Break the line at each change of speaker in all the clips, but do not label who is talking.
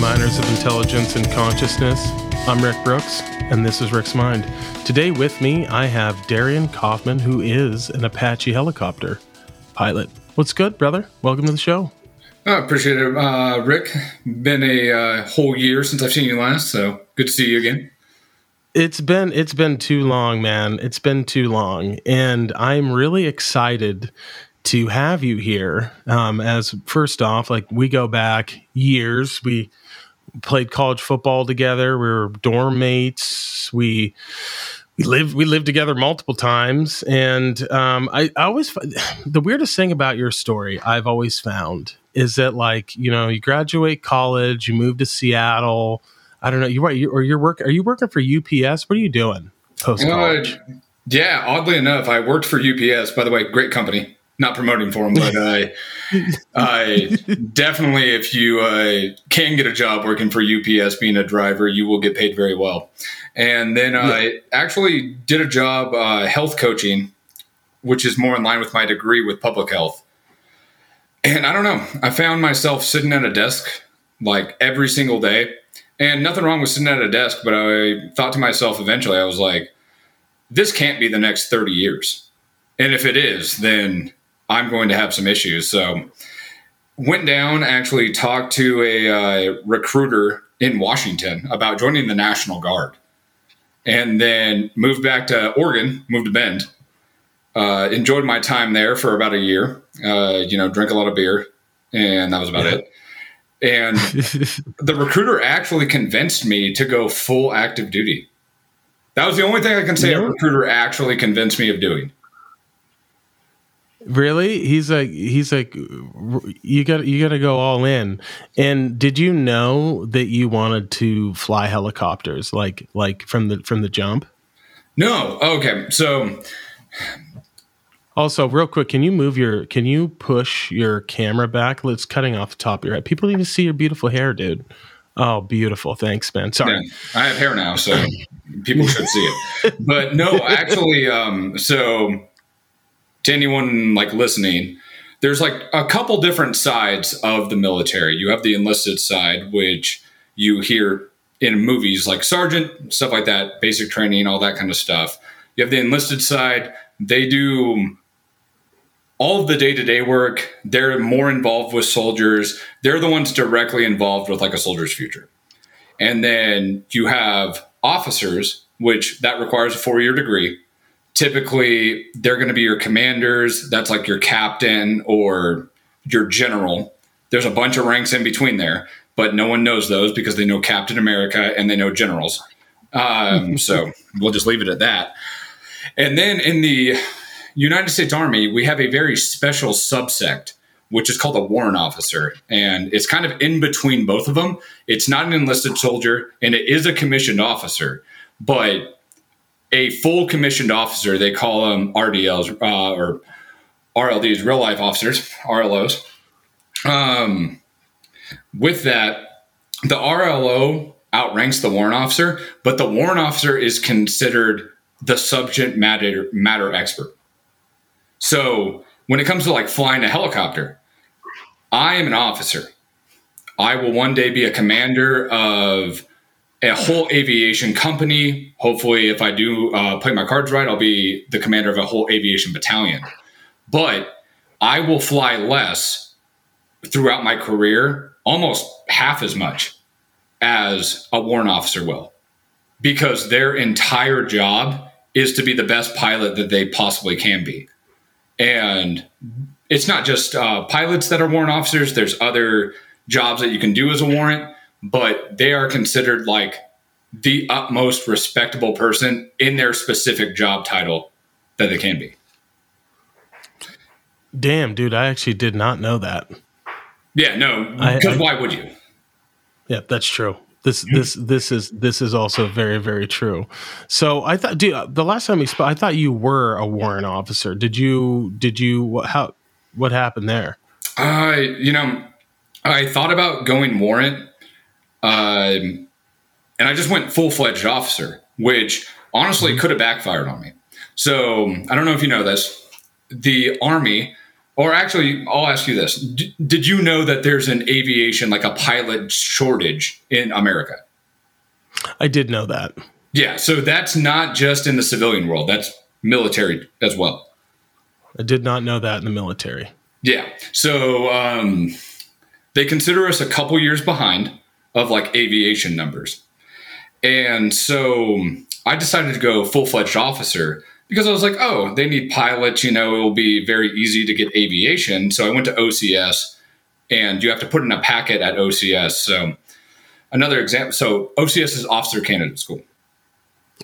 miners of intelligence and consciousness. I'm Rick Brooks, and this is Rick's Mind. Today with me, I have Darian Kaufman, who is an Apache helicopter pilot. What's good, brother? Welcome to the show.
I oh, appreciate it, uh, Rick. Been a uh, whole year since I've seen you last, so good to see you again.
It's been it's been too long, man. It's been too long, and I'm really excited to have you here. Um, as first off, like we go back years. We played college football together. We were dorm mates. We we lived we lived together multiple times. And um, I, I always the weirdest thing about your story I've always found is that like you know you graduate college, you move to Seattle. I don't know you what or you're work are you working for UPS? What are you doing post college? Uh,
yeah, oddly enough, I worked for UPS. By the way, great company not promoting for him, but I, I definitely, if you uh, can get a job working for UPS, being a driver, you will get paid very well. And then I actually did a job uh, health coaching, which is more in line with my degree with public health. And I don't know, I found myself sitting at a desk like every single day. And nothing wrong with sitting at a desk, but I thought to myself eventually, I was like, this can't be the next 30 years. And if it is, then I'm going to have some issues. So went down, actually talked to a uh, recruiter in Washington about joining the National Guard, and then moved back to Oregon, moved to Bend. Uh, enjoyed my time there for about a year. Uh, you know, drink a lot of beer, and that was about yeah. it. And the recruiter actually convinced me to go full active duty. That was the only thing I can say yeah. a recruiter actually convinced me of doing.
Really? He's like he's like you got you got to go all in. And did you know that you wanted to fly helicopters like like from the from the jump?
No. Okay. So
also, real quick, can you move your can you push your camera back? Let's cutting off the top of your head. People need to see your beautiful hair, dude. Oh, beautiful. Thanks, man. Sorry. Yeah,
I have hair now, so people should see it. But no, actually um so to anyone like listening, there's like a couple different sides of the military. You have the enlisted side, which you hear in movies like Sergeant, stuff like that, basic training, all that kind of stuff. You have the enlisted side, they do all of the day to day work. They're more involved with soldiers. They're the ones directly involved with like a soldier's future. And then you have officers, which that requires a four year degree typically they're going to be your commanders. That's like your captain or your general. There's a bunch of ranks in between there, but no one knows those because they know Captain America and they know generals. Um, so we'll just leave it at that. And then in the United States Army, we have a very special subsect, which is called a warrant officer. And it's kind of in between both of them. It's not an enlisted soldier and it is a commissioned officer, but a full commissioned officer. They call them RDLs uh, or RLDs, real life officers, RLOs. Um, with that, the RLO outranks the warrant officer, but the warrant officer is considered the subject matter matter expert. So when it comes to like flying a helicopter, I am an officer. I will one day be a commander of a whole aviation company. Hopefully, if I do uh, play my cards right, I'll be the commander of a whole aviation battalion. But I will fly less throughout my career, almost half as much as a warrant officer will, because their entire job is to be the best pilot that they possibly can be. And it's not just uh, pilots that are warrant officers, there's other jobs that you can do as a warrant but they are considered like the utmost respectable person in their specific job title that they can be.
Damn, dude, I actually did not know that.
Yeah, no, because why would you?
Yeah, that's true. This this this is this is also very very true. So I thought, dude, the last time we spoke, I thought you were a warrant officer. Did you? Did you? How? What happened there?
I, uh, you know, I thought about going warrant um, and I just went full fledged officer, which honestly mm-hmm. could have backfired on me. So I don't know if you know this. The Army or actually, I'll ask you this: D- Did you know that there's an aviation, like a pilot shortage in America?
I did know that.
Yeah, so that's not just in the civilian world; that's military as well.
I did not know that in the military.
Yeah, so um, they consider us a couple years behind of like aviation numbers, and so I decided to go full fledged officer because I was like, oh, they need pilots. You know, it will be very easy to get aviation. So I went to OCS, and you have to put in a packet at OCS. So another example. So OCS is Officer Candidate School.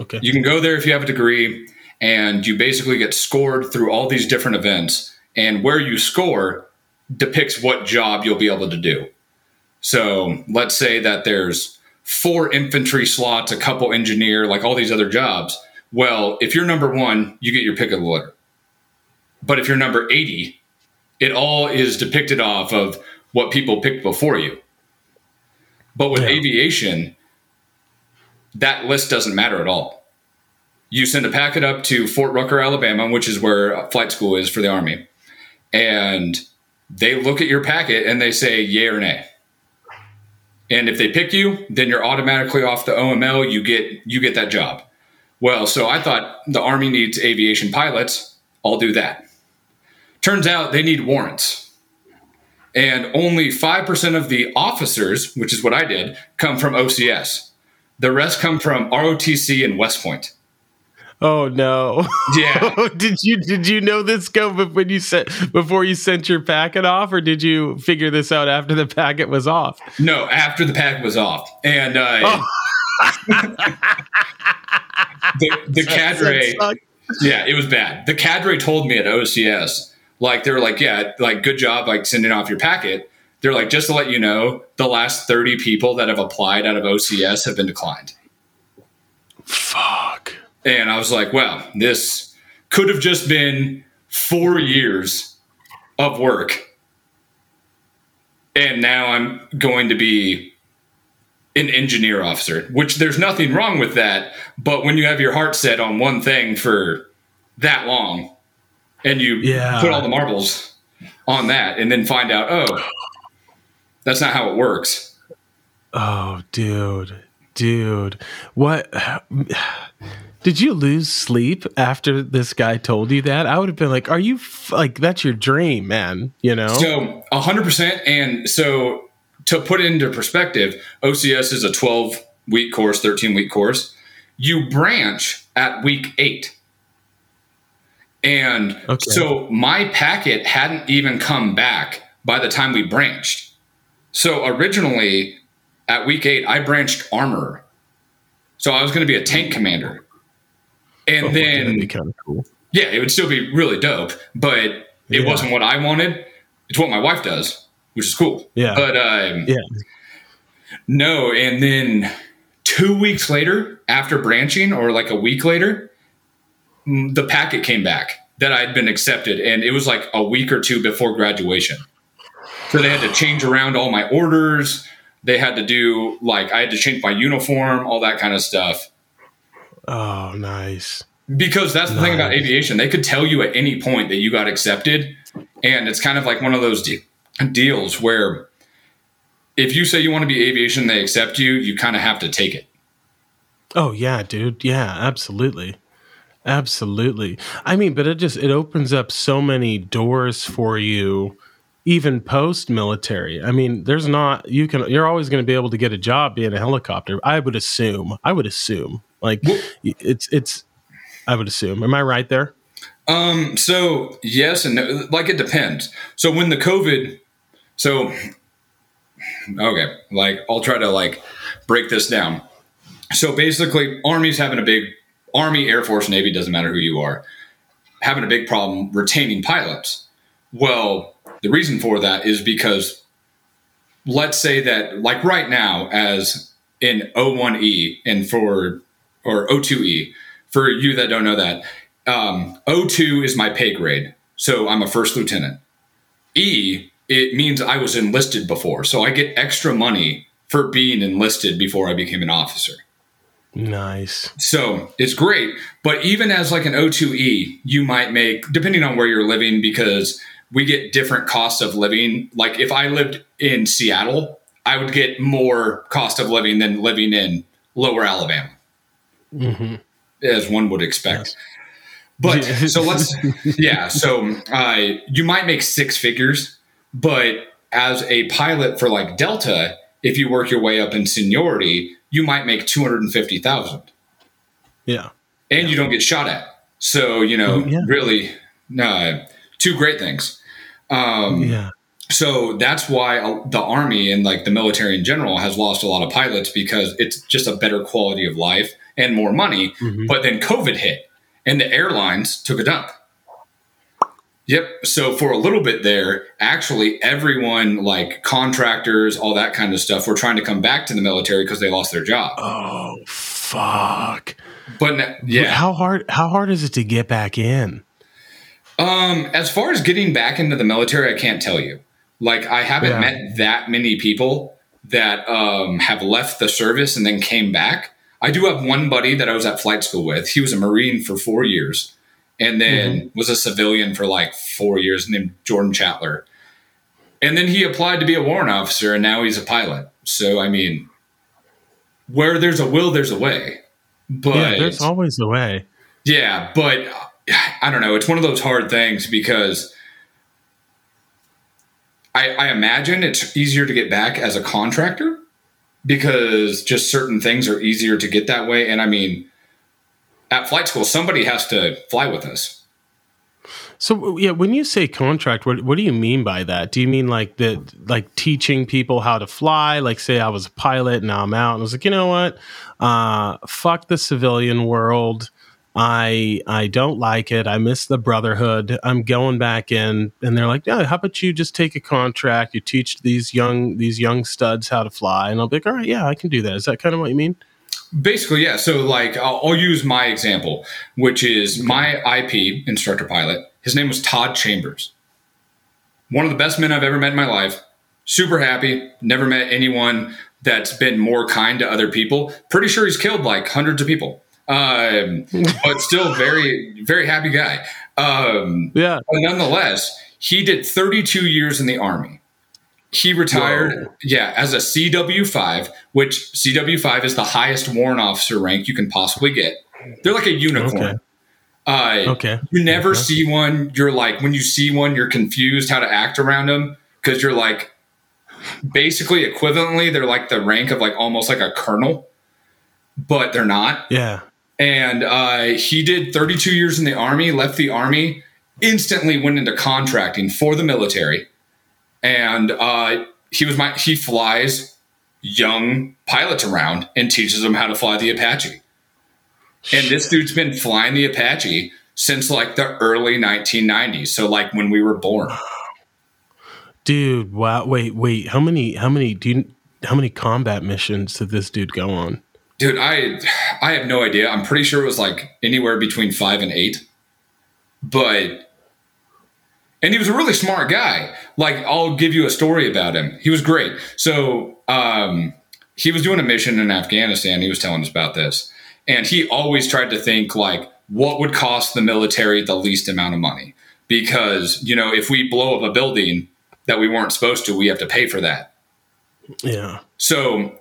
Okay.
You can go there if you have a degree, and you basically get scored through all these different events. And where you score depicts what job you'll be able to do. So let's say that there's four infantry slots, a couple engineer, like all these other jobs well, if you're number one, you get your pick of the litter. But if you're number 80, it all is depicted off of what people picked before you. But with yeah. aviation, that list doesn't matter at all. You send a packet up to Fort Rucker, Alabama, which is where flight school is for the Army, and they look at your packet and they say yay or nay. And if they pick you, then you're automatically off the OML. You get you get that job. Well, so I thought the Army needs aviation pilots. I'll do that. Turns out they need warrants. And only 5% of the officers, which is what I did, come from OCS. The rest come from ROTC and West Point.
Oh no!
Yeah.
did you did you know this scope when you sent before you sent your packet off, or did you figure this out after the packet was off?
No, after the packet was off, and uh, oh the, the cadre, yeah, it was bad. The cadre told me at OCS, like they were like, yeah, like good job, like sending off your packet. They're like, just to let you know, the last thirty people that have applied out of OCS have been declined.
Fuck.
And I was like, well, this could have just been four years of work. And now I'm going to be an engineer officer, which there's nothing wrong with that. But when you have your heart set on one thing for that long and you yeah. put all the marbles on that and then find out, oh, that's not how it works.
Oh, dude, dude, what? Did you lose sleep after this guy told you that? I would have been like, "Are you f- like that's your dream, man?" You know.
So hundred percent, and so to put it into perspective, OCS is a 12 week course, 13 week course. You branch at week eight. And okay. so my packet hadn't even come back by the time we branched. So originally at week eight, I branched armor. So I was going to be a tank commander. And then, kind of cool. yeah, it would still be really dope, but it yeah. wasn't what I wanted. It's what my wife does which is cool.
Yeah.
But um, yeah. No, and then two weeks later, after branching, or like a week later, the packet came back that I had been accepted, and it was like a week or two before graduation. So they had to change around all my orders. They had to do like I had to change my uniform, all that kind of stuff.
Oh, nice.
Because that's the nice. thing about aviation. They could tell you at any point that you got accepted. And it's kind of like one of those deals where if you say you want to be aviation, they accept you, you kind of have to take it.
Oh yeah, dude. Yeah, absolutely. Absolutely. I mean, but it just it opens up so many doors for you even post military. I mean, there's not you can you're always going to be able to get a job being a helicopter. I would assume. I would assume. Like it's it's I would assume. Am I right there?
Um so yes and no, like it depends. So when the COVID so, okay, like I'll try to like break this down. So basically, Army's having a big Army, Air Force, Navy doesn't matter who you are, having a big problem retaining pilots. Well, the reason for that is because let's say that like right now as in O1E and for or O2E for you that don't know that um, O2 is my pay grade, so I'm a first lieutenant. E it means I was enlisted before. So I get extra money for being enlisted before I became an officer.
Nice.
So it's great. But even as like an O2E, you might make, depending on where you're living, because we get different costs of living. Like if I lived in Seattle, I would get more cost of living than living in lower Alabama,
Mm-hmm.
As one would expect. But so let's, yeah. So uh, you might make six figures, but as a pilot for like Delta, if you work your way up in seniority, you might make two hundred and fifty thousand,
Yeah.
and you don't get shot at. So you know,
Oh, yeah.
really, uh, two great things. Um,
Yeah.
so that's why uh, the army and like the military in general has lost a lot of pilots because it's just a better quality of life and more money.
Mhm.
But then COVID hit and the airlines took a dump. Yep. So for a little bit there, actually everyone like contractors, all that kind of stuff, were trying to come back to the military because they lost their job.
Oh fuck.
But n- yeah,
How hard how hard is it to get back in?
Um, as far as getting back into the military, I can't tell you. Like, I haven't
Yeah.
met that many people that um, have left the service and then came back. I do have one buddy that I was at flight school with. He was a Marine for four years and then mm-hmm. was a civilian for like four years named Jordan Chatler. And then he applied to be a warrant officer and now he's a pilot. So, I mean, where there's a will, there's a way. But
yeah, there's always a way.
yeah, but I don't know. It's one of those hard things because I, I imagine it's easier to get back as a contractor because just certain things are easier to get that way. And I mean, at flight school, somebody has to fly with us.
So yeah, when you say contract, what what do you mean by that? Do you mean like the like teaching people how to fly? Like say I was a pilot and now I'm out and I was like, you know what? Uh fuck the civilian world. I I don't like it. I miss the brotherhood. I'm going back in and they're like, Yeah, how about you just take a contract, you teach these young these young studs how to fly and I'll be like, All right, yeah, I can do that. Is that kind of what you mean?
Basically, yeah. So, like, I'll, I'll use my example, which is my IP instructor pilot. His name was Todd Chambers. One of the best men I've ever met in my life. Super happy. Never met anyone that's been more kind to other people. Pretty sure he's killed like hundreds of people. Um, but still, very, very happy guy. Um,
Yeah.
but nonetheless, he did 32 years in the army. He retired,
Whoa.
yeah, as a CW5, which CW5 is the highest warrant officer rank you can possibly get. They're like a unicorn.
Okay.
Uh,
Okay.
You never
Okay.
see one. You're like, when you see one, you're confused how to act around them because you're like, basically equivalently, they're like the rank of like almost like a colonel, but they're not
Yeah.
And uh, he did 32 years in the army left the army instantly went into contracting for the military and uh, he was my he flies young pilots around and teaches them how to fly the apache and this dude's been flying the apache since like the early 1990s so like when we were born
Dude, wow. Wait, wait. How many? How many? Do you? How many combat missions did this dude go on?
Dude i i have no idea. I'm pretty sure it was like anywhere between five and eight. But and he was a really smart guy. Like i'll give you a story about him. He was great. So um he was doing a mission in afghanistan. He was telling us about this. And he always tried to think like what would cost the military the least amount of money? Because you know if we blow up a building that we weren't supposed to we have to pay for that.
Yeah.
so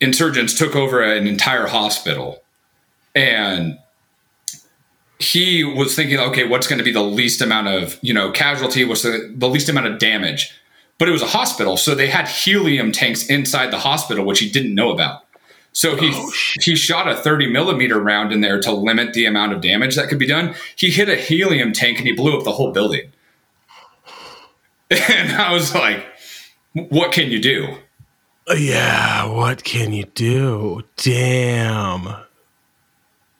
insurgents took over an entire hospital. And he was thinking okay what's going to be the least amount of you know casualty what's the, the least amount of damage? But it was a hospital so they had helium tanks inside the hospital which he didn't know about. So he
Oh,
he shot a 30 millimeter round in there to limit the amount of damage that could be done. He hit a helium tank and he blew up the whole building. And i was like what can you do
Yeah. What can you do? Damn.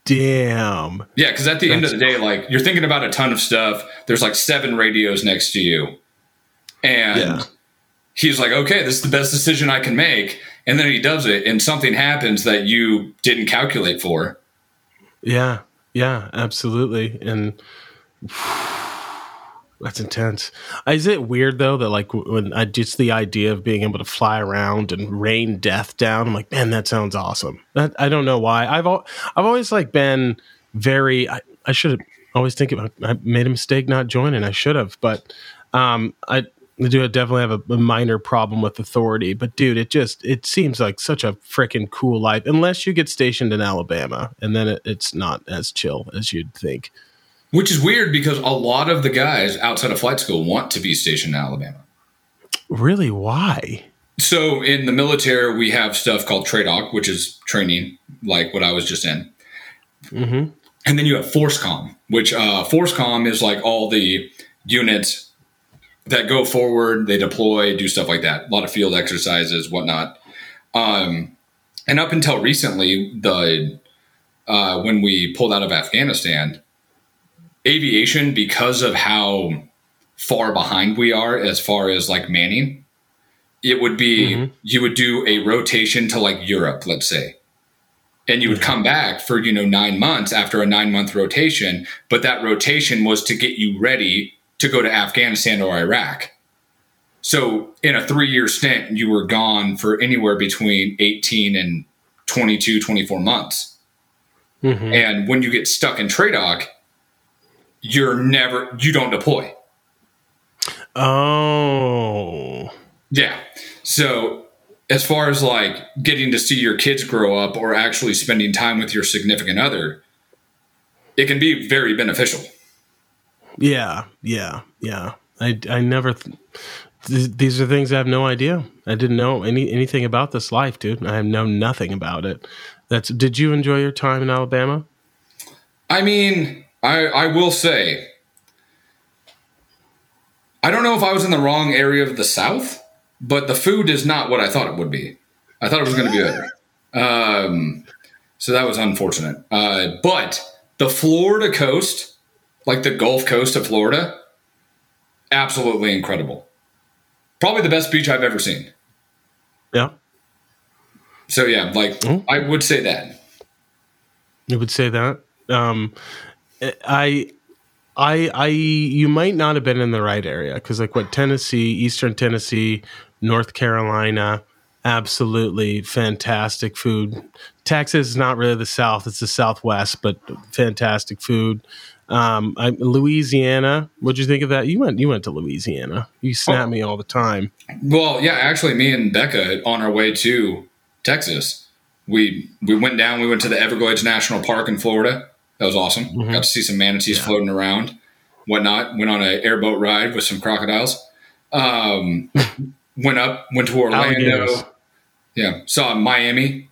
Damn.
Yeah, because at the end of the day, like you're thinking about a ton of stuff. There's like seven radios next to you. And
Yeah.
he's like, okay, this is the best decision I can make. And then he does it, and something happens that you didn't calculate for.
Yeah. Yeah. Absolutely. And that's intense. Is it weird though that like when I just the idea of being able to fly around and rain death down? I'm like, man, that sounds awesome. That, I don't know why. I've al- I've always like been very. I, I should have always think about. I made a mistake not joining. I should have, but Um, I do definitely have a, a, minor problem with authority, but dude, it just it seems like such a freaking cool life. Unless you get stationed in Alabama, and then it, it's not as chill as you'd think.
Which is weird because a lot of the guys outside of flight school want to be stationed in Alabama.
Really? Why?
So in the military, we have stuff called TRADOC, which is training, like what I was just in. Mm-hmm. And then you have FORSCOM, which uh, FORSCOM is like all the units that go forward, they deploy, do stuff like that. A lot of field exercises, whatnot. Um, and up until recently, the uh, when we pulled out of Afghanistan, aviation, because of how far behind we are as far as like manning, it would be mm-hmm. you would do a rotation to like Europe, let's say. And you would come back for, you know, nine months after a nine month rotation. But that rotation was to get you ready to go to Afghanistan or Iraq. So in a three year stint, you were gone for anywhere between 18 and 22, 24 months. Mm-hmm. And when you get stuck in TRADOC, you're never, you don't deploy.
Oh.
Yeah. So as far as like getting to see your kids grow up or actually spending time with your significant other, it can be very beneficial.
Yeah, yeah, yeah. I, I never. Th- th- these are things I have no idea. I didn't know any anything about this life, dude. I have known nothing about it. That's. Did you enjoy your time in Alabama?
I mean, I I will say, I don't know if I was in the wrong area of the South, but the food is not what I thought it would be. I thought it was going to be better. Um, so that was unfortunate. Uh, but the Florida coast like the Gulf Coast of Florida, absolutely incredible. Probably the best beach I've ever seen.
Yeah.
So yeah, like mm-hmm. I would say that.
You would say that. Um, I, I, I, you might not have been in the right area because, like, what Tennessee, Eastern Tennessee, North Carolina, absolutely fantastic food. Texas is not really the South; it's the Southwest, but fantastic food. Um, I, Louisiana. What'd you think of that? You went. You went to Louisiana. You snap oh. me all the time.
Well, yeah. Actually, me and Becca on our way to Texas, we we went down. We went to the Everglades National Park in Florida. That was awesome. Mm-hmm. Got to see some manatees yeah. floating around, whatnot. Went on an airboat ride with some crocodiles. Um, went up. Went to Orlando. Alligators. Yeah. Saw Miami.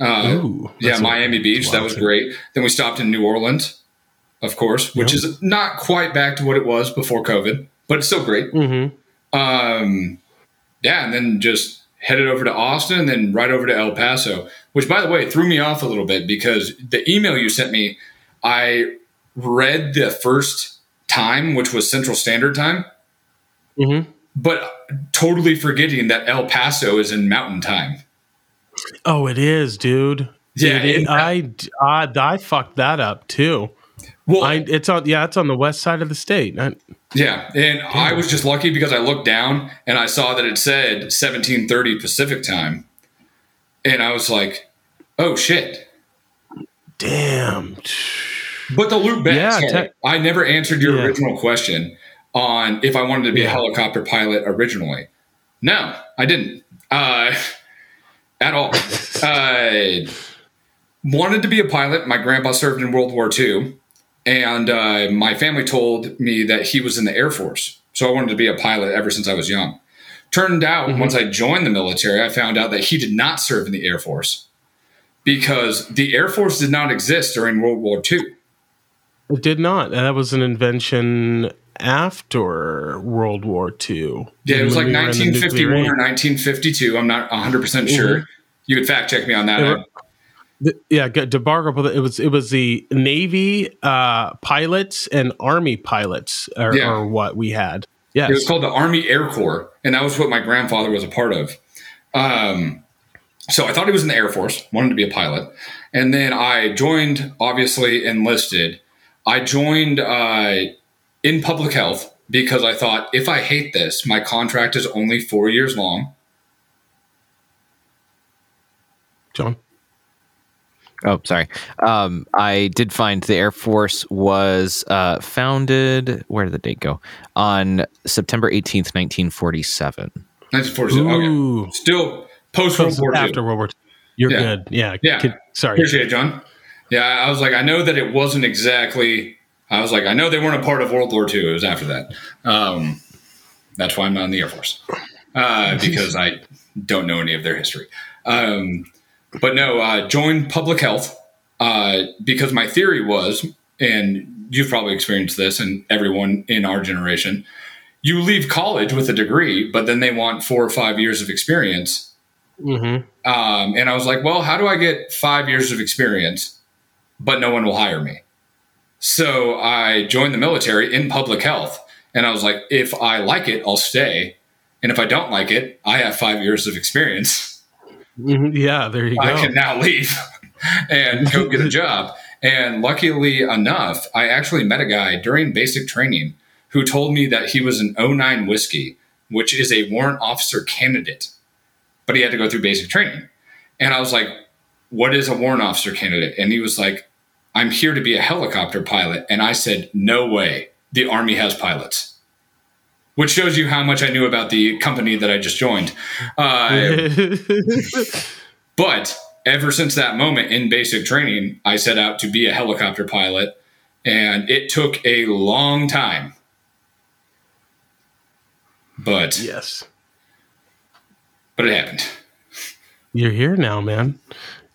Uh, Ooh, yeah, Miami Beach. That was great. Then we stopped in New Orleans of course, which yep. is not quite back to what it was before COVID, but it's still great. Mm-hmm. Um, yeah, and then just headed over to Austin and then right over to El Paso, which, by the way, threw me off a little bit because the email you sent me, I read the first time, which was Central Standard Time, mm-hmm. but totally forgetting that El Paso is in Mountain Time.
Oh, it is, dude. Yeah, it, it, I, I I fucked that up too. Well, I, it's on yeah, it's on the west side of the state. I,
yeah, and damn. I was just lucky because I looked down and I saw that it said 1730 Pacific time, and I was like, "Oh shit!"
Damn.
But the loop back, yeah, sorry, te- I never answered your yeah. original question on if I wanted to be yeah. a helicopter pilot originally. No, I didn't uh, at all. I wanted to be a pilot. My grandpa served in World War II and uh, my family told me that he was in the Air Force. So I wanted to be a pilot ever since I was young. Turned out, mm-hmm. once I joined the military, I found out that he did not serve in the Air Force because the Air Force did not exist during World War II.
It did not. That was an invention after World War II.
Yeah, it was like 1951 or 1952. I'm not 100% mm-hmm. sure. You could fact check me on that.
The, yeah, debargo. It was it was the Navy uh, pilots and Army pilots, or, yeah. or what we had. Yeah,
it was called the Army Air Corps, and that was what my grandfather was a part of. Um, so I thought he was in the Air Force, wanted to be a pilot, and then I joined. Obviously, enlisted. I joined uh, in public health because I thought if I hate this, my contract is only four years long.
John.
Oh, sorry. Um, I did find the Air Force was uh, founded. Where did the date go? On September eighteenth, nineteen forty-seven.
1947.
Ooh.
Okay. Still post World War II.
after World War II. You're
Yeah.
good. Yeah.
Yeah.
Kid- sorry.
Appreciate it, John. Yeah, I was like, I know that it wasn't exactly. I was like, I know they weren't a part of World War II. It was after that. Um, that's why I'm not in the Air Force uh, because I don't know any of their history. Um, but no, uh, joined public health uh, because my theory was, and you've probably experienced this, and everyone in our generation, you leave college with a degree, but then they want four or five years of experience
hmm
um, and I was like, well, how do I get five years of experience, but no one will hire me? So I joined the military in public health. And I was like, if I like it, I'll stay. And if I don't like it, I have five years of experience.
Mm-hmm. Yeah. There you go.
I can now leave and go get a job. And luckily enough, I actually met a guy during basic training who told me that he was an 09 whiskey, which is a warrant officer candidate, but he had to go through basic training. And I was like, What is a warrant officer candidate? And he was like, I'm here to be a helicopter pilot. And I said, No way. The Army has pilots. Which shows you how much I knew about the company that I just joined. Uh, but ever since that moment in basic training, I set out to be a helicopter pilot, and it took a long time. But
yes.
But it happened.
You're here now, man.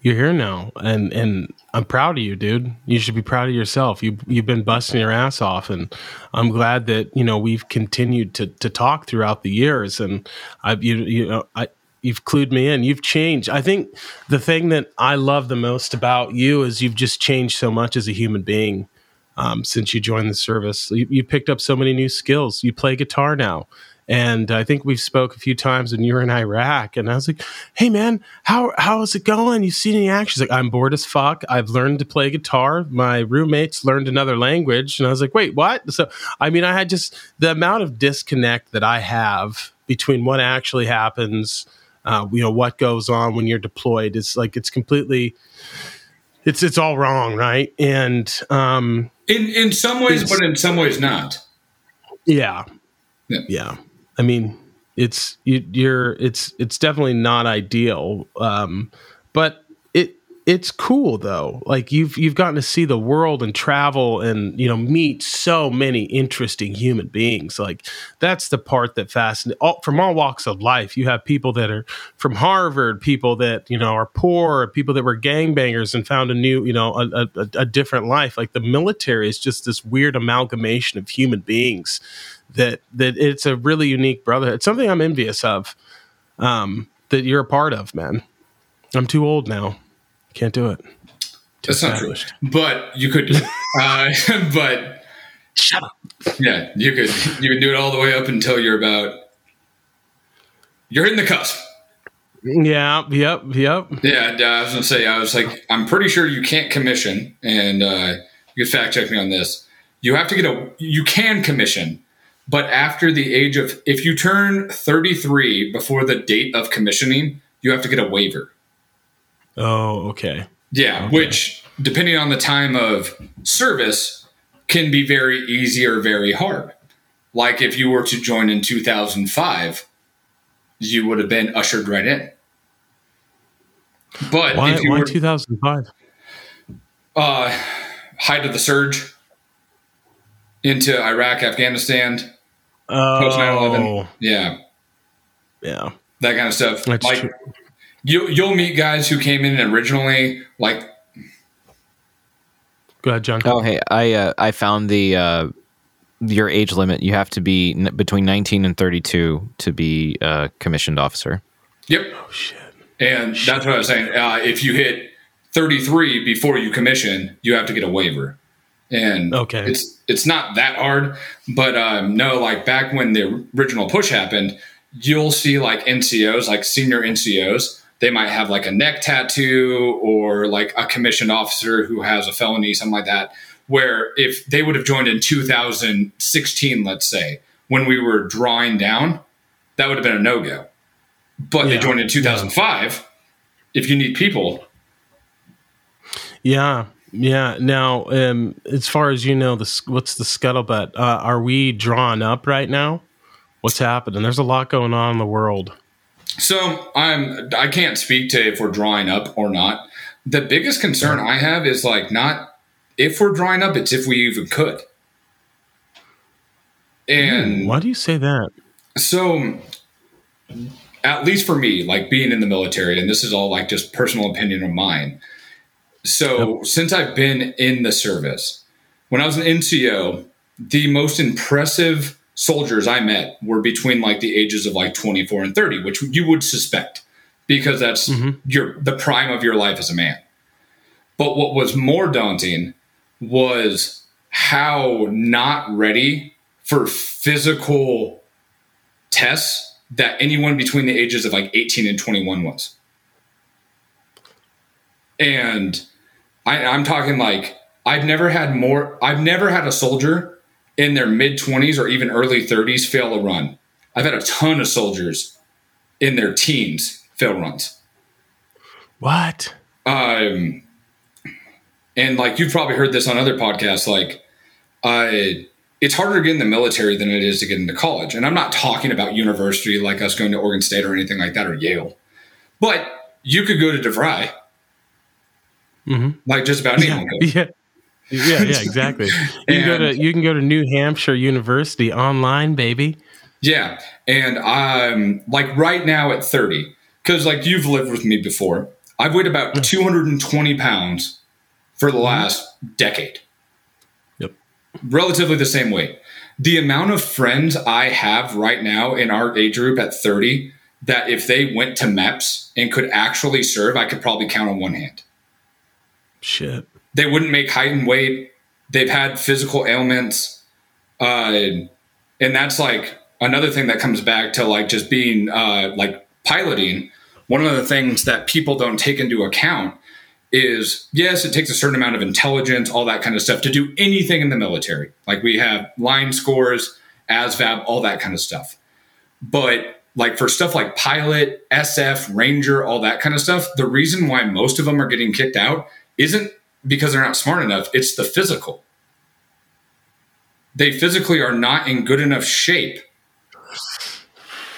You're here now, and and I'm proud of you, dude. You should be proud of yourself. You you've been busting your ass off, and I'm glad that you know we've continued to to talk throughout the years. And I've you you know I you've clued me in. You've changed. I think the thing that I love the most about you is you've just changed so much as a human being um, since you joined the service. You, you picked up so many new skills. You play guitar now. And I think we've spoke a few times when you were in Iraq, and I was like, "Hey, man, how how is it going? You seen any action?" She's like, "I'm bored as fuck. I've learned to play guitar. My roommates learned another language." And I was like, "Wait, what?" So, I mean, I had just the amount of disconnect that I have between what actually happens, uh, you know, what goes on when you're deployed is like it's completely, it's it's all wrong, right? And um,
In in some ways, but in some ways not.
yeah.
Yeah.
Yeah. I mean, it's you, you're it's it's definitely not ideal. Um, but it's cool though. Like you've you've gotten to see the world and travel and you know meet so many interesting human beings. Like that's the part that fascinates all, from all walks of life. You have people that are from Harvard, people that you know are poor, people that were gangbangers and found a new you know a, a, a different life. Like the military is just this weird amalgamation of human beings that that it's a really unique brotherhood. It's something I'm envious of. Um, that you're a part of, man. I'm too old now. Can't do it. Too
That's not true. But you could uh, but
Shut up.
yeah, you could you could do it all the way up until you're about you're in the cusp.
Yeah. Yep. Yep.
Yeah, and, uh, I was gonna say I was like I'm pretty sure you can't commission, and uh, you can fact check me on this. You have to get a you can commission, but after the age of if you turn 33 before the date of commissioning, you have to get a waiver.
Oh, okay.
Yeah, which depending on the time of service can be very easy or very hard. Like if you were to join in 2005, you would have been ushered right in. But
Why?
if you
Why
were
2005?
uh, height of the surge into Iraq, Afghanistan, uh post 9
Oh,
11, yeah,
yeah.
that kind of stuff.
That's
like
true.
You, you'll meet guys who came in originally like
Go ahead, John.
Oh, hey, I uh, I found the uh, your age limit. You have to be n- between 19 and 32 to be a commissioned officer.
Yep.
Oh shit.
And that's what I was saying. Uh, if you hit 33 before you commission, you have to get a waiver. And
Okay.
it's it's not that hard, but um, no, like back when the original push happened, you'll see like NCOs, like senior NCOs, they might have like a neck tattoo or like a commissioned officer who has a felony, something like that. Where if they would have joined in 2016, let's say, when we were drawing down, that would have been a no go. But they joined in 2005. If you need people,
Yeah, yeah. Now, um, as far as you know, the what's the scuttlebutt? Uh, are we drawn up right now? What's happening? There's a lot going on in the world.
So I'm I can't speak to if we're drawing up or not. The biggest concern I have is like not if we're drawing up, it's if we even could. And
Hmm, why do you say that?
So, at least for me, like being in the military, and this is all like just personal opinion of mine. So, yep. since I've been in the service, when I was an NCO, the most impressive soldiers I met were between like the ages of like 24 and 30, which you would suspect because that's mm-hmm. your the prime of your life as a man. But what was more daunting was how not ready for physical tests that anyone between the ages of like 18 and 21 was. And I, I'm talking like I've never had more, I've never had a soldier in their mid 20s or even early 30s fail a run. I've had a ton of soldiers in their teens fail runs.
What?
Um, and like you've probably heard this on other podcasts, like, I, it's harder to get in the military than it is to get into college. And I'm not talking about university like us going to Oregon State or anything like that or Yale, but you could go to DeVry. Mm-hmm. Like just about anyone.
Yeah, yeah, yeah, yeah, exactly. You and, can go to you can go to New Hampshire University online, baby.
Yeah, and I'm like right now at 30 because like you've lived with me before. I've weighed about 220 pounds for the mm-hmm. last decade Yep, relatively the same weight. The amount of friends I have right now in our age group at 30 that if they went to MEPS and could actually serve, I could probably count on one hand.
Shit.
They wouldn't make height and weight. They've had physical ailments. Uh, and that's like another thing that comes back to like just being uh, like piloting. One of the things that people don't take into account is yes, it takes a certain amount of intelligence, all that kind of stuff to do anything in the military. Like we have line scores, ASVAB, all that kind of stuff. But like for stuff like pilot, SF, ranger, all that kind of stuff, the reason why most of them are getting kicked out isn't because they're not smart enough, it's the physical. They physically are not in good enough shape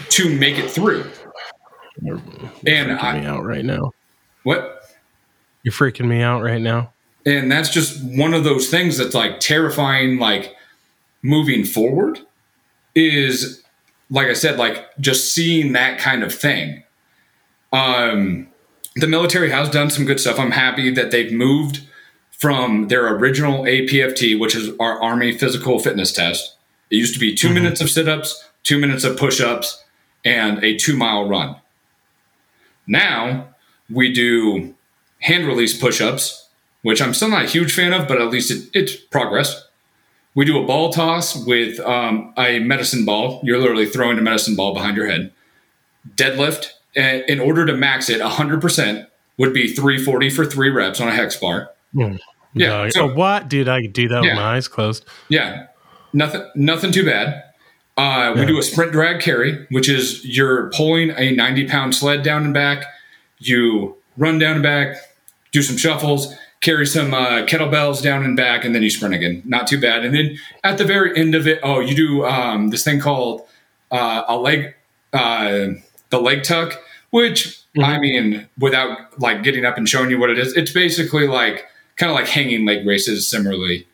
to make it through.
You're, you're and I out right now.
What?
You're freaking me out right now.
And that's just one of those things that's like terrifying, like moving forward is like I said, like just seeing that kind of thing. Um, the military has done some good stuff. I'm happy that they've moved from their original APFT, which is our Army physical fitness test. It used to be 2 mm-hmm. minutes of sit ups, two minutes of push ups, and a two mile run. Now we do hand release push ups, which I'm still not a huge fan of, but at least it, it's progress. We do a ball toss with um, a medicine ball. You're literally throwing a medicine ball behind your head. Deadlift, in order to max it 100%, would be 340 for three reps on a hex bar.
Mm. Yeah. So, oh, what, dude? I could do that yeah. with my eyes closed.
Yeah. Nothing. Nothing too bad. Uh, we yeah. do a sprint drag carry, which is you're pulling a 90 pound sled down and back. You run down and back, do some shuffles, carry some uh, kettlebells down and back, and then you sprint again. Not too bad. And then at the very end of it, oh, you do um, this thing called uh, a leg, uh, the leg tuck, which mm-hmm. I mean, without like getting up and showing you what it is, it's basically like kind of like hanging leg races. Similarly,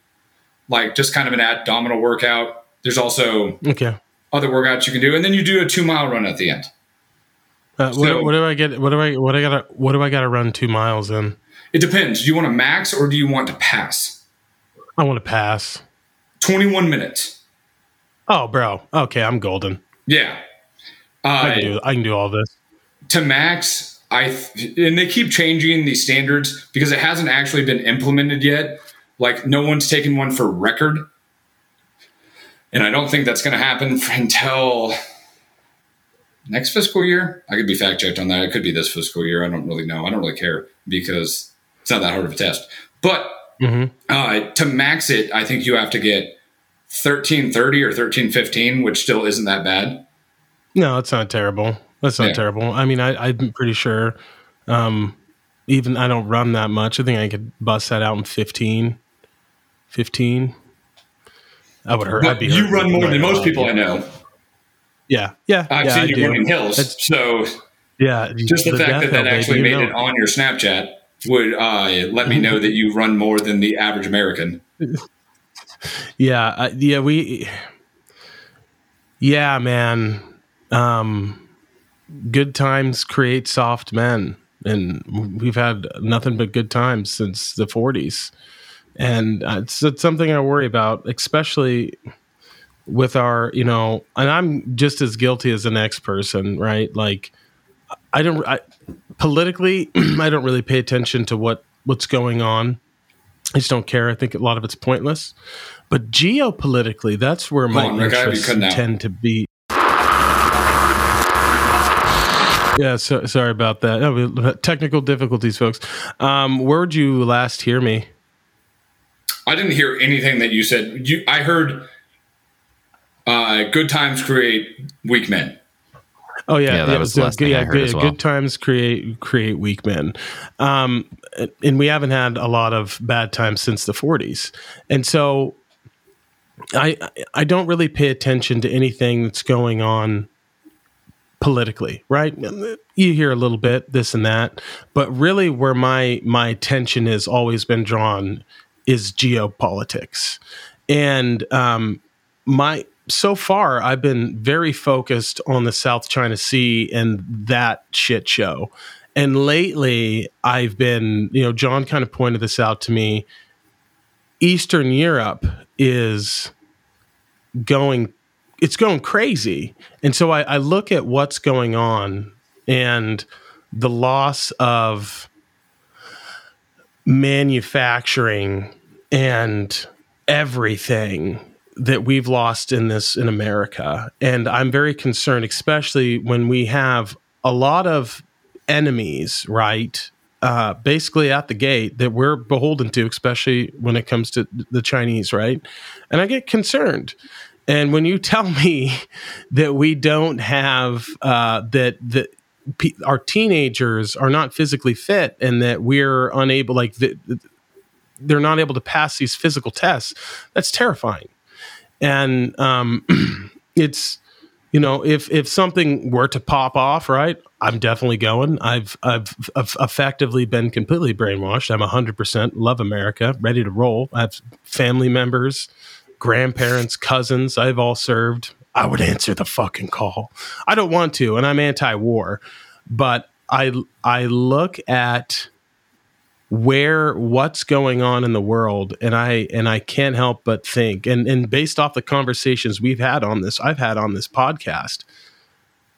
like just kind of an abdominal workout. There's also
okay
other workouts you can do, and then you do a two mile run at the end.
Uh, so, what, what, do I get? What do I? What do I got? What do I got to run two miles in?
It depends. Do you want to max or do you want to pass?
I want to pass.
21 minutes.
Oh, bro. Okay, I'm golden.
Yeah.
Uh, I, can do, I can do all this.
To max, I and they keep changing these standards because it hasn't actually been implemented yet. Like no one's taken one for record. And I don't think that's going to happen until next fiscal year. I could be fact checked on that. It could be this fiscal year. I don't really know. I don't really care because it's not that hard of a test. But mm-hmm. uh, to max it, I think you have to get 1330 or 1315, which still isn't that bad.
No, it's not terrible. That's not yeah. terrible. I mean, I, am pretty sure. Um, even I don't run that much. I think I could bust that out in 15. 15. I would hurt. I'd be
you run more than most people I know.
Yeah, yeah.
I've
yeah,
seen
I
you running hills. So
yeah,
just the, fact that that actually made
you
it on your Snapchat would uh, let me know that you run more than the average American.
Yeah, uh, yeah, we, yeah, man. Um, good times create soft men, and we've had nothing but good times since the '40s, and uh, it's, it's something I worry about, especially with our, you know, and I'm just as guilty as the next person, right? Like, I don't, I, politically, I don't really pay attention to what what's going on. I just don't care. I think a lot of it's pointless. But geopolitically, that's where my
on, Rick, I have you
interests
out.
tend to be. Yeah, so, sorry about that. We- technical difficulties, folks. Um, where would you last hear me?
I didn't hear anything that you said. You, I heard uh, good times create weak men.
Oh yeah,
Yeah, that was the last thing I heard
good,
as well.
good times create create weak men, um, and we haven't had a lot of bad times since the '40s, and so I I don't really pay attention to anything that's going on politically, right? You hear a little bit this and that, but really where my my attention has always been drawn is geopolitics, and um, my so far I've been very focused on the South China Sea and that shit show. And lately I've been, you know, John kind of pointed this out to me. Eastern Europe is going it's going crazy. And so I, I look at what's going on and the loss of manufacturing and everything that we've lost in this in America. And I'm very concerned, especially when we have a lot of enemies, right? Uh, basically at the gate that we're beholden to, especially when it comes to the Chinese, right? And I get concerned. And when you tell me that we don't have uh, that that our teenagers are not physically fit and that we're unable, like the, they're not able to pass these physical tests, that's terrifying. And um, it's you know if if something were to pop off, right? I'm definitely going. I've I've, I've effectively been completely brainwashed. I'm 100% love America, ready to roll. I have family members, grandparents, cousins. I've all served. I would answer the fucking call. I don't want to, and I'm anti-war, but I I look at where what's going on in the world and i and i can't help but think and and based off the conversations we've had on this i've had on this podcast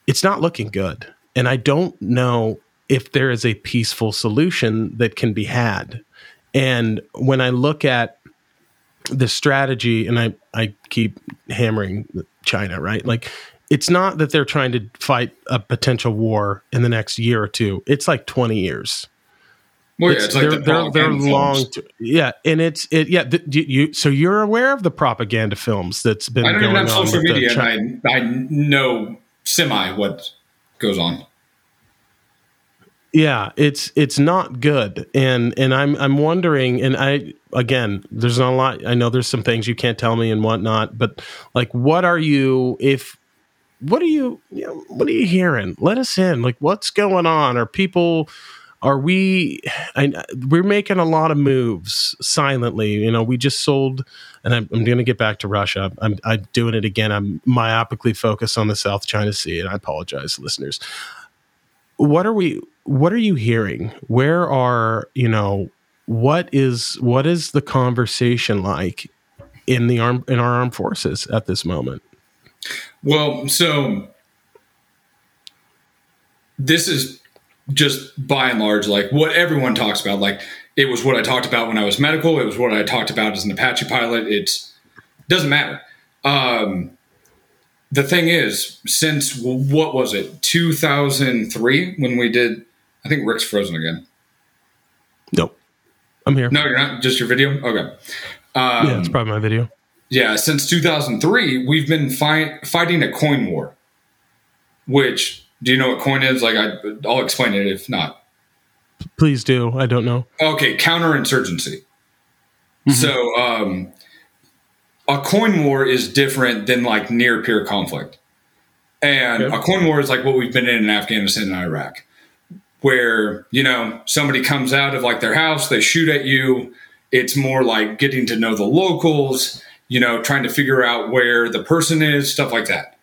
it's not looking good and i don't know if there is a peaceful solution that can be had and when i look at the strategy and i i keep hammering china right? Like it's not that they're trying to fight a potential war in the next year or two. It's like 20 years.
Well, yeah, it's like
they're,
the
they're, they're long yeah and it's it yeah you, you so you're aware of the propaganda films that's been
I don't
going
even have
on
social media, and I I know semi what goes on.
Yeah it's it's not good. And and i'm i'm wondering and i again there's not a lot i know there's some things you can't tell me and whatnot but like what are you if what are you, you know, what are you hearing? Let us in. Like what's going on? Are people are we I, we're making a lot of moves silently. You know we just sold and i'm, I'm going to get back to russia. I'm, I'm doing it again. I'm myopically focused on the south china sea and i apologize listeners. What are we what are you hearing where are you know what is what is the conversation like in the arm in our armed forces at this moment
Well, so this is just by and large like what everyone talks about. Like it was what I talked about when I was medical. It was what I talked about as an Apache pilot. It's doesn't matter. Um, the thing is, since what was it, 2003, when we did, I think Rick's frozen again.
nope i'm here
No, you're not. Just your video. Okay. Um,
yeah it's probably my video
Yeah, since 2003, we've been fi- fighting a coin war. Which do you know what coin is? Like, I, I'll explain it if not.
Please do. I don't know.
Okay, counterinsurgency. Mm-hmm. So, um, a coin war is different than like near peer conflict. And okay. a coin war is like what we've been in in Afghanistan and Iraq, where, you know, somebody comes out of like their house, they shoot at you. It's more like getting to know the locals, you know, trying to figure out where the person is, stuff like that.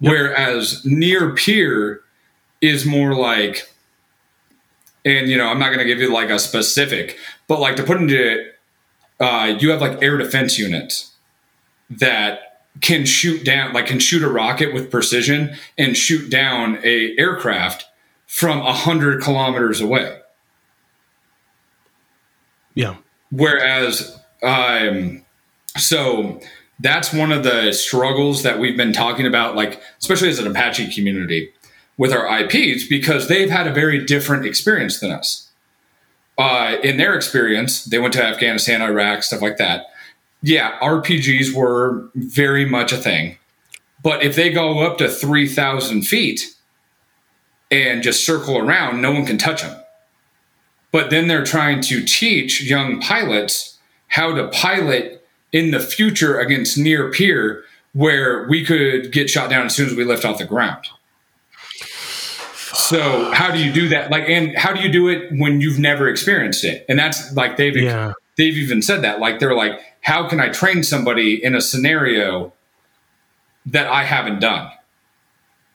Yep. Whereas near peer is more like, and you know, I'm not going to give you like a specific, but like to put into uh, you have like air defense units that can shoot down, like can shoot a rocket with precision and shoot down a aircraft from a hundred kilometers away.
Yeah.
Whereas, um, so that's one of the struggles that we've been talking about, like especially as an Apache community with our IPs, because they've had a very different experience than us uh, in their experience, they went to Afghanistan, Iraq, stuff like that. Yeah, RPGs were very much a thing. But if they go up to 3,000 feet and just circle around, no one can touch them. But then they're trying to teach young pilots how to pilot in the future against near peer, where we could get shot down as soon as we lift off the ground. So how do you do that? Like, and how do you do it when you've never experienced it? And that's like they've yeah. they've even said that. Like they're like, how can I train somebody in a scenario that I haven't done?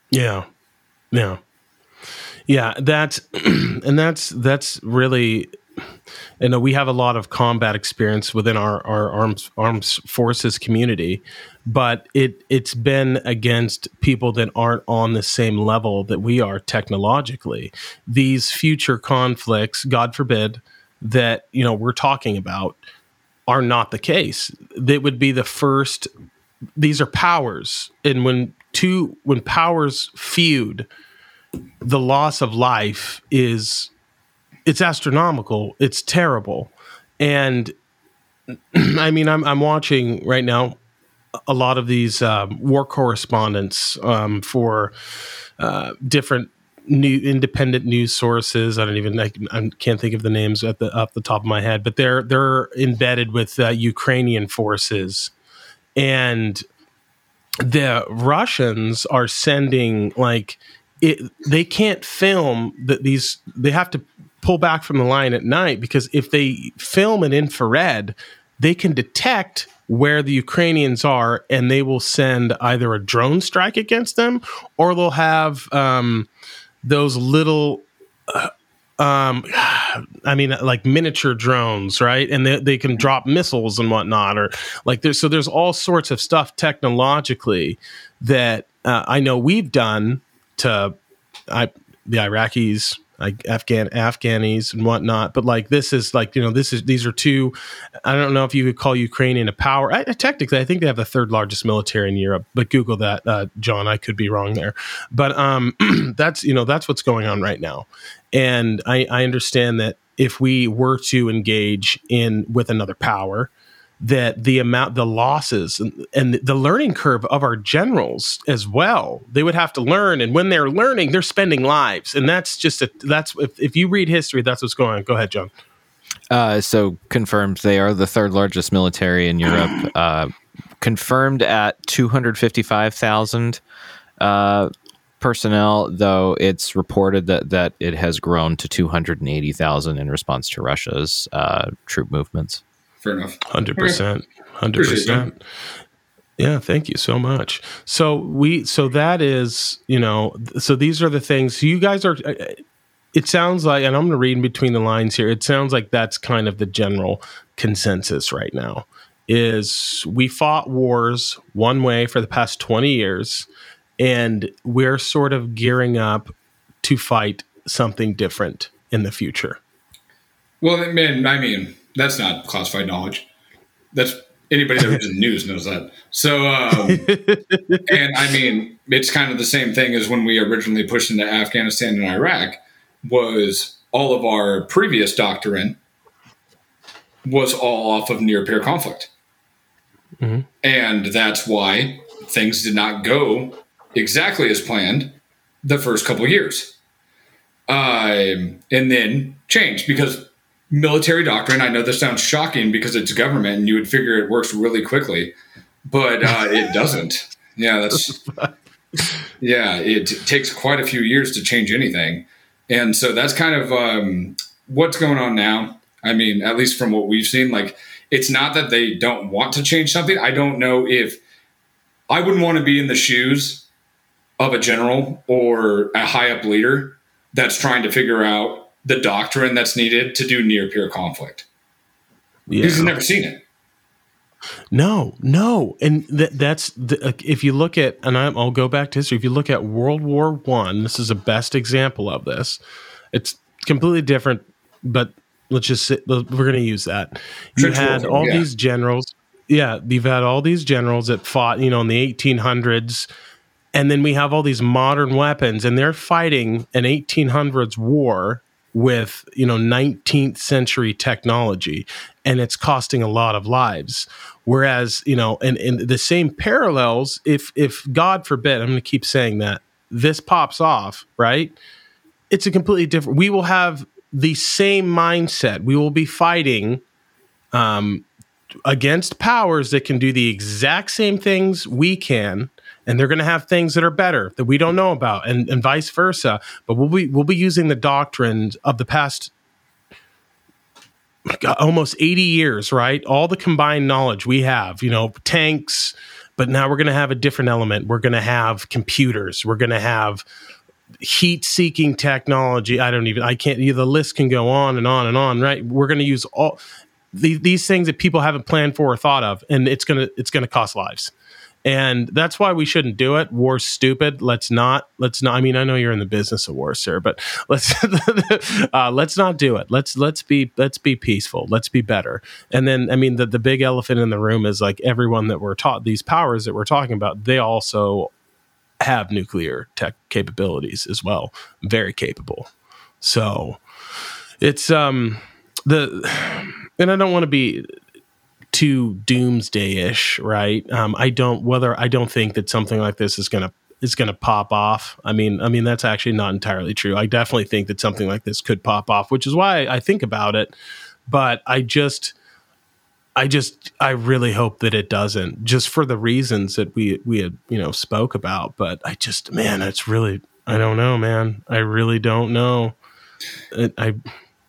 Yeah, yeah, yeah. That's and that's that's really you know we have a lot of combat experience within our, our arms arms forces community but it it's been against people that aren't on the same level that we are technologically these future conflicts god forbid that you know we're talking about are not the case that would be the first these are powers and when two when powers feud the loss of life is it's astronomical. It's terrible. And I mean, I'm I'm watching right now a lot of these um, war correspondents um, for uh, different new independent news sources. I don't even I, I, can't think of the names at the off the top of my head, but they're they're embedded with uh, Ukrainian forces, and the Russians are sending like it. They can't film that these. They have to pull back from the line at night because if they film in infrared, they can detect where the Ukrainians are and they will send either a drone strike against them or they'll have um, those little. Uh, um, I mean, like miniature drones, right? And they, they can drop missiles and whatnot, or like there's so there's all sorts of stuff technologically that uh, I know we've done to I, the Iraqis like Afghan Afghanis and whatnot. But like this is like you know this is these are two. I don't know if you could call Ukrainian a power. I, technically, I think they have the third largest military in Europe. But Google that, uh, John. I could be wrong there. But um, that's you know that's what's going on right now, and I, I understand that if we were to engage in with another power that the amount the losses and, and, the learning curve of our generals as well. They would have to learn and when they're learning they're spending lives. And that's just a that's if, if you read history that's what's going on. Go ahead john.
Uh, so confirmed they are the third largest military in europe uh, confirmed at 255000 uh, personnel though it's reported that that it has grown to 280000 in response to russia's uh, troop movements
fair enough.
Hundred percent, hundred percent. Yeah, thank you so much. So we, so that is, you know, so these are the things. You guys are. Uh, it sounds like, and I'm going to read in between the lines here. It sounds like that's kind of the general consensus right now. Is we fought wars one way for the past 20 years, and we're sort of gearing up to fight something different in the future.
Well, man, I mean, that's not classified knowledge. That's anybody that reads the news knows that. So, um, and I mean, it's kind of the same thing as when we originally pushed into Afghanistan and Iraq. Was all of our previous doctrine was all off of near peer conflict, mm-hmm. and that's why things did not go exactly as planned the first couple years. um, and then change because military doctrine. I know this sounds shocking because it's government, and you would figure it works really quickly, but uh, it doesn't. Yeah, that's yeah. It takes quite a few years to change anything, and so that's kind of um, what's going on now. I mean, at least from what we've seen, like it's not that they don't want to change something. I don't know if I wouldn't want to be in the shoes of a general or a high up leader that's trying to figure out the doctrine that's needed to do near peer conflict. Yeah. Because he's never seen it.
No, no, and th- that's the, if you look at, and i will go back to history. If you look at World War One, this is the best example of this. It's completely different, but let's just sit, we're going to use that. You had all yeah. these generals. Yeah, you've had all these generals that fought, you know, in the 1800s and then we have all these modern weapons and they're fighting an 1800s war with you know 19th century technology and it's costing a lot of lives. Whereas you know and, and the same parallels if if god forbid i'm going to keep saying that this pops off right? It's a completely different we will have the same mindset. We will be fighting um, against powers that can do the exact same things we can and they're going to have things that are better that we don't know about and, and vice versa. But we'll be we'll be using the doctrines of the past uh, almost 80 years right? All the combined knowledge we have you know tanks but now we're going to have a different element. We're going to have computers. We're going to have heat seeking technology. I don't even i can't the list can go on and on and on right? We're going to use all the, these things that people haven't planned for or thought of and it's going to it's going to cost lives and that's why we shouldn't do it. War's stupid. Let's not. Let's not. I mean, I know you're in the business of war, sir, but let's uh, let's not do it. Let's let's be let's be peaceful. Let's be better. And then, I mean, the the big elephant in the room is like everyone that we're taught these powers that we're talking about. They also have nuclear tech capabilities as well. Very capable. So it's um the and I don't want to be too doomsday-ish, right? Um, I don't whether I don't think that something like this is gonna is gonna pop off. I mean, I mean that's actually not entirely true. I definitely think that something like this could pop off, which is why I think about it. But I just I just I really hope that it doesn't, just for the reasons that we we had you know spoke about. But I just man, it's really I don't know, man. I really don't know. I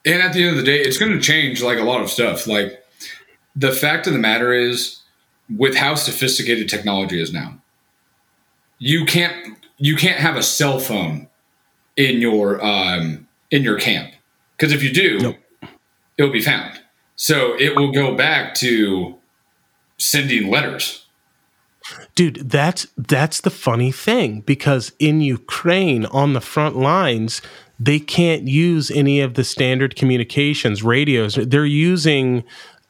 and at the end of the day, it's going to change like a lot of stuff. Like the fact of the matter is, with how sophisticated technology is now, you can't you can't have a cell phone in your um, in your camp because if you do, nope. it will be found. So it will go back to sending letters.
Dude, that's that's the funny thing because in Ukraine on the front lines, they can't use any of the standard communications radios. They're using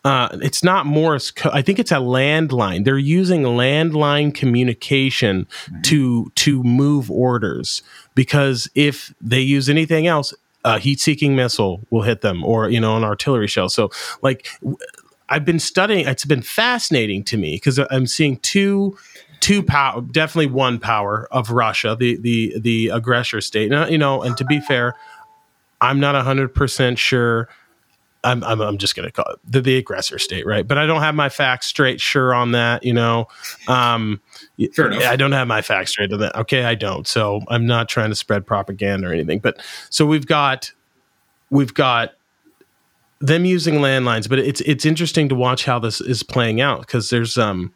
uh, it's not Morse. Co- I think it's a landline. They're using landline communication mm-hmm. to to move orders because if they use anything else, a heat-seeking missile will hit them, or you know, an artillery shell. So, like, I've been studying. It's been fascinating to me because I'm seeing two two power, definitely one power of Russia, the the the aggressor state. Now, you know, and to be fair, I'm not hundred percent sure I'm, I'm, I'm just going to call it the, the aggressor state, right? But I don't have my facts straight sure on that, you know. Um, Fair enough. I don't have my facts straight on that. Okay, I don't. So I'm not trying to spread propaganda or anything. But so we've got we've got them using landlines, but it's it's interesting to watch how this is playing out because there's um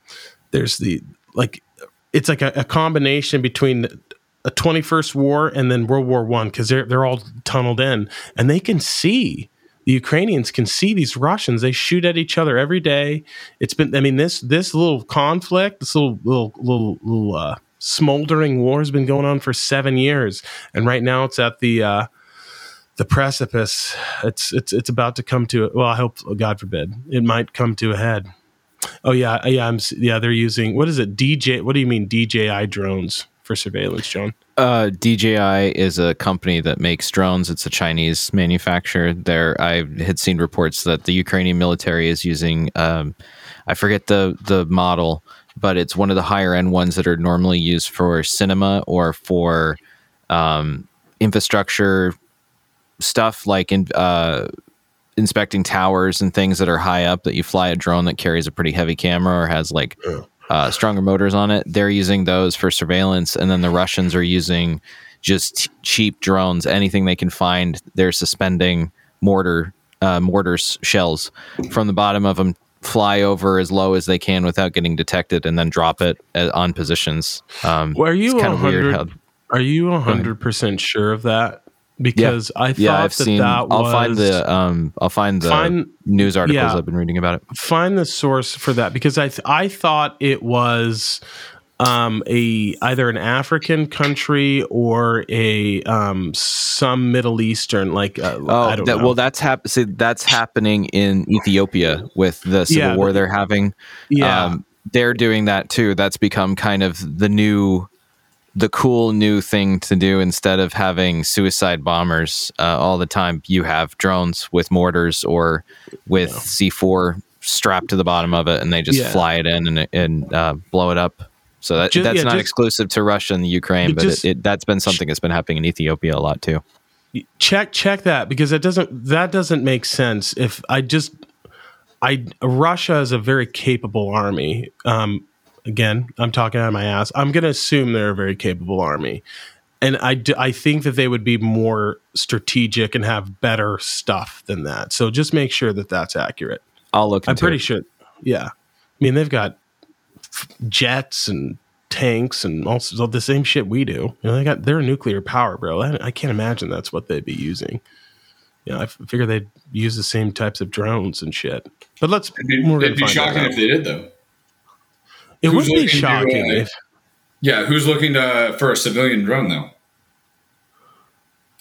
there's the like it's like a, a combination between a 21st war and then World War One because they're they're all tunneled in and they can see the Ukrainians can see these Russians. They shoot at each other every day. It's been, I mean, this this little conflict, this little little little, little uh, smoldering war has been going on for seven years, and right now it's at the uh, the precipice. It's it's it's about to come to. Well, I hope, God forbid, it might come to a head. Oh yeah, yeah, I'm yeah. They're using what is it? DJ. What do you mean DJI drones for surveillance, John?
Uh, DJI is a company that makes drones. It's a Chinese manufacturer. There, I had seen reports that the Ukrainian military is using. Um, I forget the the model, but it's one of the higher end ones that are normally used for cinema or for um, infrastructure stuff like in uh, inspecting towers and things that are high up that you fly a drone that carries a pretty heavy camera or has like uh, stronger motors on it. They're using those for surveillance, and then the Russians are using just cheap drones, anything they can find. They're suspending mortar uh, mortars shells from the bottom of them, fly over as low as they can without getting detected, and then drop it uh, on positions. Um,
Well, are you
kind of weird how
100 Are you hundred percent sure of that? Because I thought
yeah, I've
that
seen.
that
I'll find the um, I'll find the
Find-
news articles
yeah.
I've been reading about it.
find the source for that because I th- I thought it was um, a either an African country or a um, some Middle Eastern like uh,
Oh, that, well, that's hap- see, that's happening in Ethiopia with the civil
Yeah,
war they're having.
yeah.
um, they're doing that too. That's become kind of the new, the cool new thing to do. Instead of having suicide bombers uh, all the time, you have drones with mortars or with C four strapped to the bottom of it, and they just
Yeah.
fly it in and and uh, blow it up. So that,
Ju-
that's
yeah,
not
just-
exclusive to Russia and the Ukraine, but
just-
it, it, that's been something that's been happening in Ethiopia a lot too.
check check that because it doesn't that doesn't make sense if i just i russia is a very capable army um again i'm talking out of my ass. I'm going to assume they're a very capable army. And I, d- I think that they would be more strategic and have better stuff than that. So just make sure that that's accurate.
I'll look.
i'm pretty
it.
sure yeah. I mean they've got f- jets and tanks and also the same shit we do. You know they got they're nuclear power bro. I, I can't imagine that's what they'd be using. You know i f- figure they'd use the same types of drones and shit. But let's
It'd be,
we're gonna
it'd be
find
shocking if they did, though.
It would be
to,
shocking
uh,
if
Yeah, who's looking to, for a civilian drone though?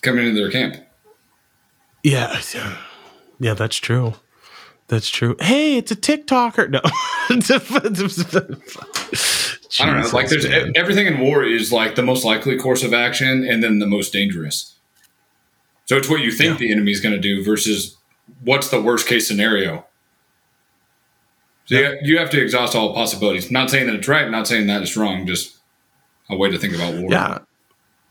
Coming into their camp.
yeah yeah that's true that's true hey it's a tiktoker no
I don't know. Like, there's
man.
everything in war is like the most likely course of action, and then the most dangerous. So it's what you think the enemy is going to do versus what's the worst case scenario. So you, you have to exhaust all possibilities. Not saying that it's right, not saying that it's wrong. Just a way to think about war.
Yeah.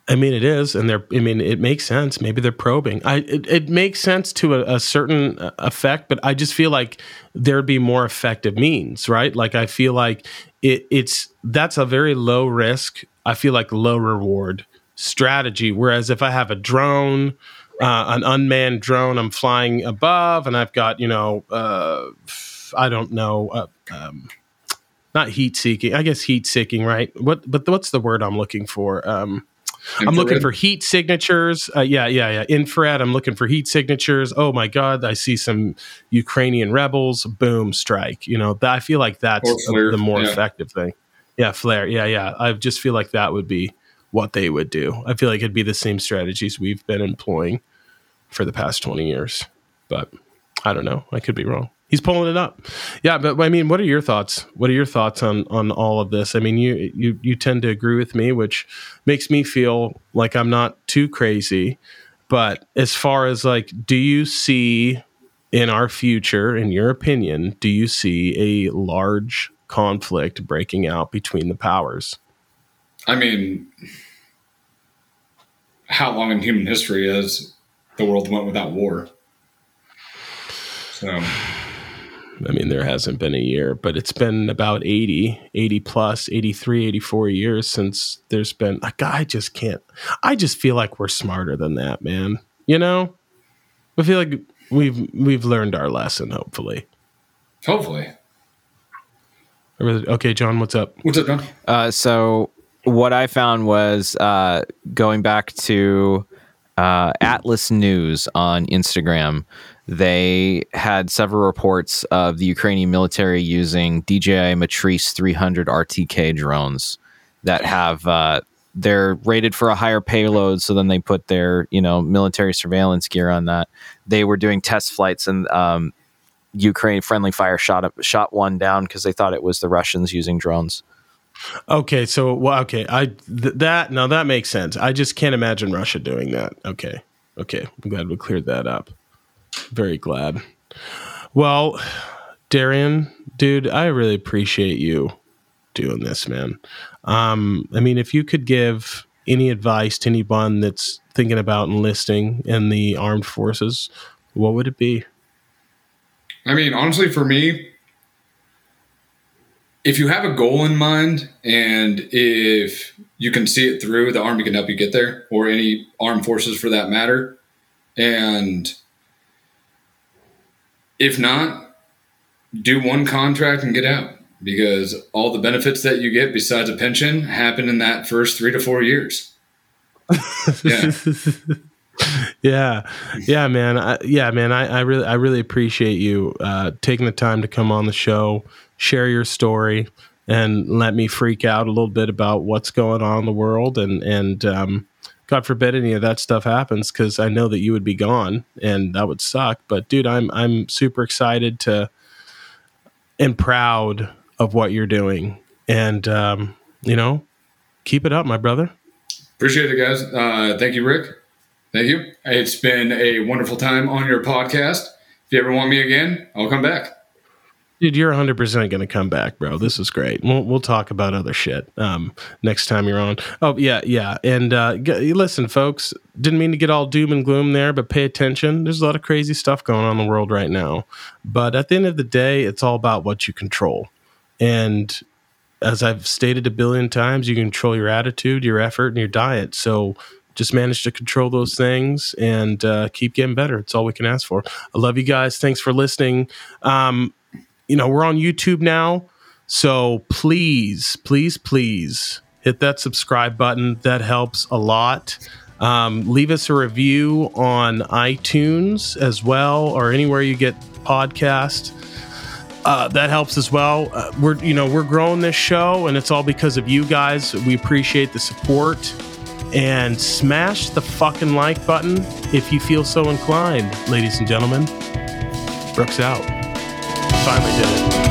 I mean, it is, and they're. I mean, it makes sense. Maybe they're probing. I. It, it makes sense to a, a certain effect, but I just feel like there'd be more effective means, right? Like I feel like it. It's that's a very low risk. I feel like low reward strategy. Whereas if I have a drone, uh, an unmanned drone, I'm flying above, and I've got you know, uh, I don't know. Uh, um, not heat seeking. I guess heat seeking, right? What? But what's the word I'm looking for? Um, I'm looking for heat signatures. Uh, yeah, yeah, yeah. Infrared. I'm looking for heat signatures. Oh my God, I see some Ukrainian rebels. Boom, strike. You know, that, I feel like that's the more
yeah.
effective thing. Yeah, flare. Yeah, yeah. I just feel like that would be what they would do. I feel like it'd be the same strategies we've been employing for the past 20 years. But I don't know. I could be wrong. He's pulling it up. Yeah, but I mean, what are your thoughts? What are your thoughts on on all of this? I mean, you you you tend to agree with me, which makes me feel like I'm not too crazy. But as far as like, do you see in our future, in your opinion, do you see a large conflict breaking out between the powers?
I mean, how long in human history has the world went without war? So
I mean, there hasn't been a year, but it's been about 80, 80 plus, 83, 84 years since there's been a guy just can't. I just feel like we're smarter than that, man. You know? I feel like we've we've learned our lesson, hopefully.
hopefully,
Okay, John, what's up?
what's up, John?
Uh, so what I found was uh, going back to uh, Atlas News on Instagram. They had several reports of the Ukrainian military using DJI Matrice 300 RTK drones that have uh, they're rated for a higher payload. So then they put their you know military surveillance gear on that. They were doing test flights and um, Ukraine friendly fire shot shot one down because they thought it was the Russians using drones.
Okay, so well, okay, I th- that now that makes sense. I just can't imagine Russia doing that. Okay, okay, I'm glad we cleared that up. Very glad. Well, Darian, dude, I really appreciate you doing this, man. Um, I mean, if you could give any advice to anyone that's thinking about enlisting in the armed forces, what would it be?
I mean, honestly, for me, if you have a goal in mind and if you can see it through, the Army can help you get there, or any armed forces for that matter. And if not, do one contract and get out because all the benefits that you get besides a pension happen in that first three to four years.
yeah. yeah, yeah, man. I, yeah, man. I, I really, I really appreciate you uh, taking the time to come on the show, share your story, and let me freak out a little bit about what's going on in the world. And and um, God forbid any of that stuff happens, because I know that you would be gone, and that would suck. But dude, I'm I'm super excited to and proud of what you're doing, and um, you know, keep it up, my brother.
Appreciate it, guys. Uh, thank you, Rick. Thank you. It's been a wonderful time on your podcast. If you ever want me again, I'll come back.
Dude, you're 100% going to come back, bro. This is great. We'll, we'll talk about other shit um, next time you're on. Oh, yeah, yeah. And uh, g- listen, folks, didn't mean to get all doom and gloom there, but pay attention. There's a lot of crazy stuff going on in the world right now. But at the end of the day, it's all about what you control. And as I've stated a billion times, you control your attitude, your effort, and your diet. So just manage to control those things and uh, keep getting better. It's all we can ask for. I love you guys. Thanks for listening. Um, you know, we're on YouTube now. So please, please, please hit that subscribe button. That helps a lot. Um, leave us a review on iTunes as well, or anywhere you get podcast uh, that helps as well. Uh, we're you know we're growing this show, and it's all because of you guys. We appreciate the support, and smash the fucking like button if you feel so inclined, ladies and gentlemen. Brooks out. Finally did it.